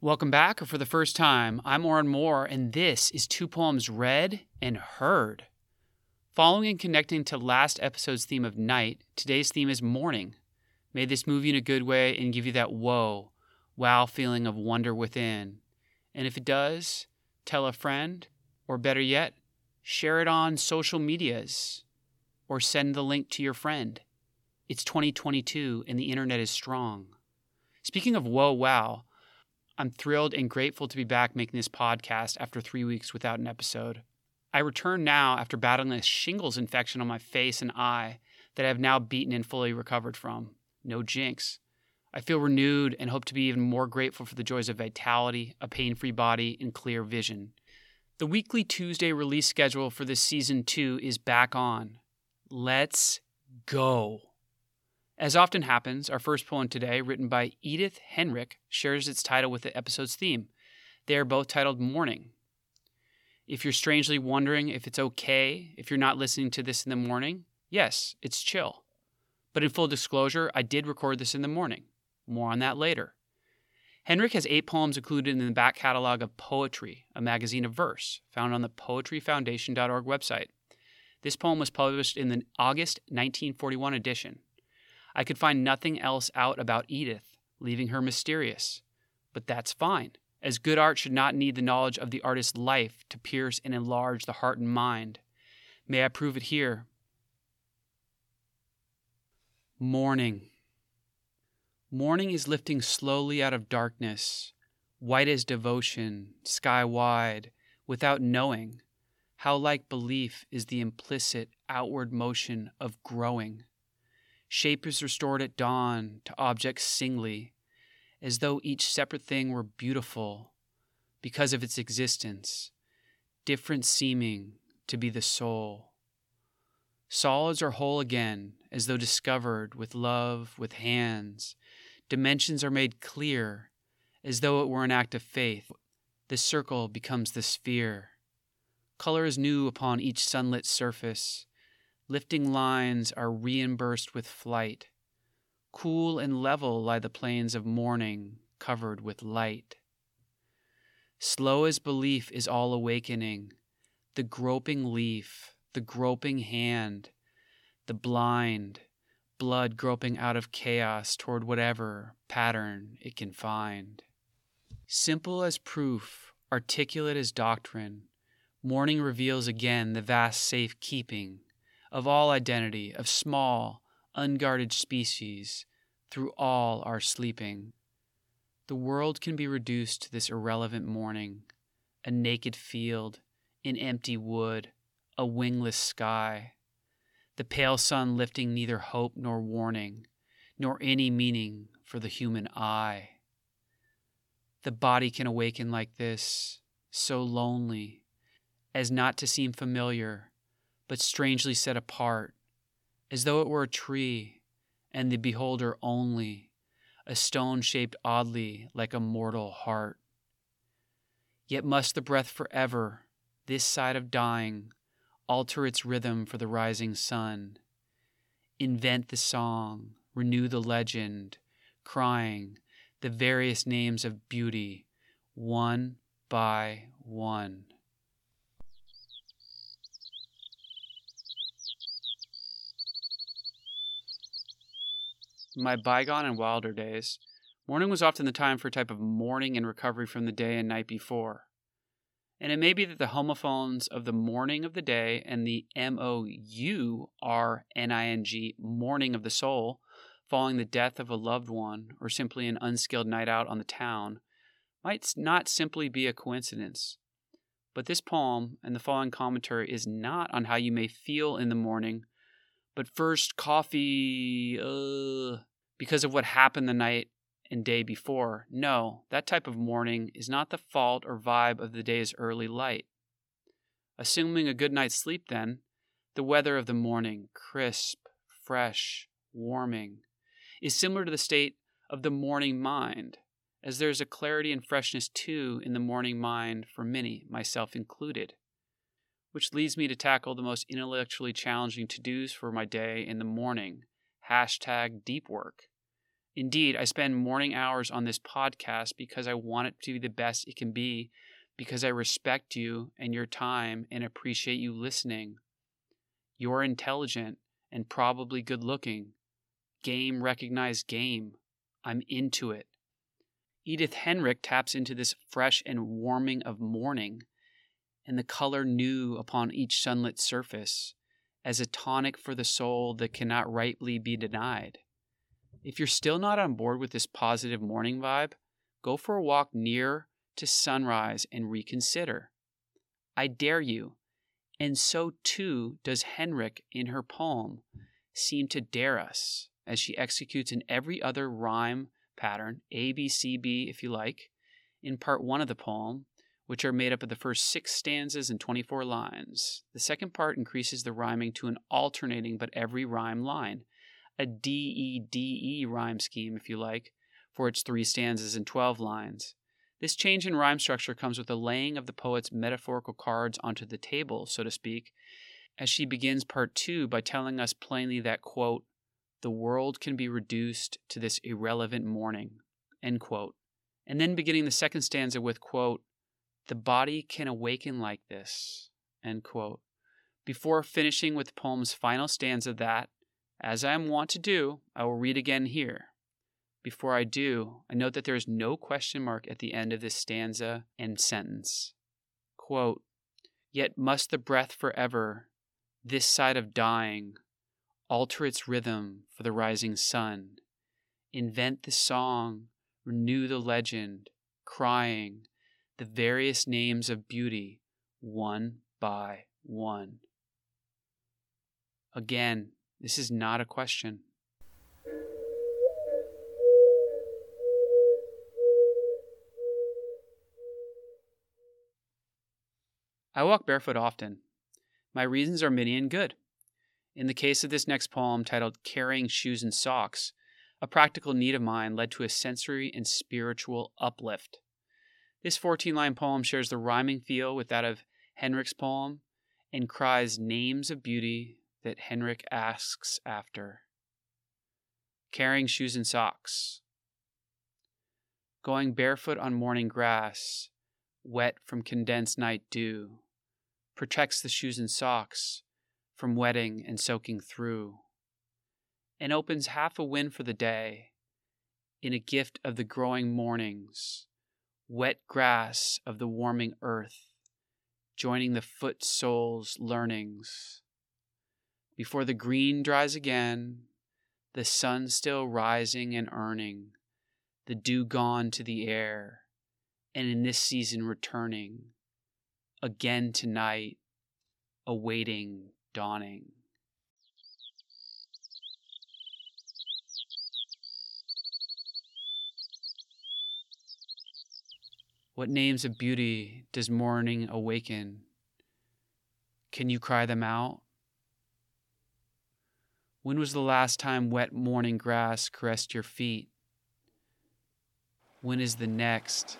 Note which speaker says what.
Speaker 1: Welcome back, or for the first time, I'm Oren Moore, and this is Two Poems Read and Heard. Following and connecting to last episode's theme of night, today's theme is morning. May this move you in a good way and give you that whoa, wow feeling of wonder within. And if it does, tell a friend, or better yet, share it on social medias, or send the link to your friend. It's 2022 and the internet is strong. Speaking of whoa, wow, I'm thrilled and grateful to be back making this podcast after three weeks without an episode. I return now after battling a shingles infection on my face and eye that I have now beaten and fully recovered from. No jinx. I feel renewed and hope to be even more grateful for the joys of vitality, a pain free body, and clear vision. The weekly Tuesday release schedule for this season two is back on. Let's go. As often happens, our first poem today, written by Edith Henrich, shares its title with the episode's theme. They are both titled Morning. If you're strangely wondering if it's okay if you're not listening to this in the morning, yes, it's chill. But in full disclosure, I did record this in the morning. More on that later. Henrich has eight poems included in the back catalog of Poetry, a magazine of verse, found on the poetryfoundation.org website. This poem was published in the August 1941 edition. I could find nothing else out about Edith, leaving her mysterious. But that's fine, as good art should not need the knowledge of the artist's life to pierce and enlarge the heart and mind. May I prove it here? Morning. Morning is lifting slowly out of darkness, white as devotion, sky wide, without knowing. How like belief is the implicit outward motion of growing. Shape is restored at dawn to objects singly, as though each separate thing were beautiful because of its existence, different seeming to be the soul. Solids are whole again, as though discovered with love, with hands. Dimensions are made clear, as though it were an act of faith. The circle becomes the sphere. Color is new upon each sunlit surface. Lifting lines are reimbursed with flight. Cool and level lie the plains of morning, covered with light. Slow as belief is all awakening, the groping leaf, the groping hand, the blind, blood groping out of chaos toward whatever pattern it can find. Simple as proof, articulate as doctrine, morning reveals again the vast safekeeping of all identity, of small, unguarded species, through all our sleeping. The world can be reduced to this irrelevant morning a naked field, an empty wood, a wingless sky, the pale sun lifting neither hope nor warning, nor any meaning for the human eye. The body can awaken like this, so lonely, as not to seem familiar but strangely set apart, as though it were a tree, and the beholder only, a stone shaped oddly like a mortal heart. Yet must the breath forever, this side of dying, alter its rhythm for the rising sun, invent the song, renew the legend, crying the various names of beauty, one by one. My bygone and wilder days, morning was often the time for a type of mourning and recovery from the day and night before. And it may be that the homophones of the morning of the day and the M O U R N I N G, morning of the soul, following the death of a loved one or simply an unskilled night out on the town, might not simply be a coincidence. But this poem and the following commentary is not on how you may feel in the morning, but first coffee, uh, because of what happened the night and day before. No, that type of morning is not the fault or vibe of the day's early light. Assuming a good night's sleep, then, the weather of the morning, crisp, fresh, warming, is similar to the state of the morning mind, as there is a clarity and freshness too in the morning mind for many, myself included. Which leads me to tackle the most intellectually challenging to dos for my day in the morning hashtag deep work. Indeed, I spend morning hours on this podcast because I want it to be the best it can be, because I respect you and your time and appreciate you listening. You're intelligent and probably good looking. Game recognized game. I'm into it. Edith Henrich taps into this fresh and warming of morning and the color new upon each sunlit surface as a tonic for the soul that cannot rightly be denied. If you're still not on board with this positive morning vibe, go for a walk near to sunrise and reconsider. I dare you, and so too does Henrich in her poem seem to dare us as she executes in every other rhyme pattern, A, B, C, B, if you like, in part one of the poem, which are made up of the first six stanzas and 24 lines. The second part increases the rhyming to an alternating but every rhyme line, a D E D E rhyme scheme, if you like, for its three stanzas and 12 lines. This change in rhyme structure comes with the laying of the poet's metaphorical cards onto the table, so to speak, as she begins part two by telling us plainly that, quote, the world can be reduced to this irrelevant morning, end quote. And then beginning the second stanza with, quote, the body can awaken like this, end quote, before finishing with the poem's final stanza that, as I am wont to do, I will read again here. Before I do, I note that there is no question mark at the end of this stanza and sentence. Quote, Yet must the breath forever, this side of dying, alter its rhythm for the rising sun, invent the song, renew the legend, crying the various names of beauty one by one. Again, this is not a question. I walk barefoot often. My reasons are many and good. In the case of this next poem, titled Carrying Shoes and Socks, a practical need of mine led to a sensory and spiritual uplift. This 14 line poem shares the rhyming feel with that of Henrich's poem and cries names of beauty that Henrich asks after. Carrying shoes and socks. Going barefoot on morning grass, wet from condensed night dew, protects the shoes and socks from wetting and soaking through, and opens half a wind for the day in a gift of the growing mornings, wet grass of the warming earth, joining the foot sole's learnings. Before the green dries again, the sun still rising and earning, the dew gone to the air, and in this season returning, again tonight, awaiting dawning. What names of beauty does morning awaken? Can you cry them out? When was the last time wet morning grass caressed your feet? When is the next?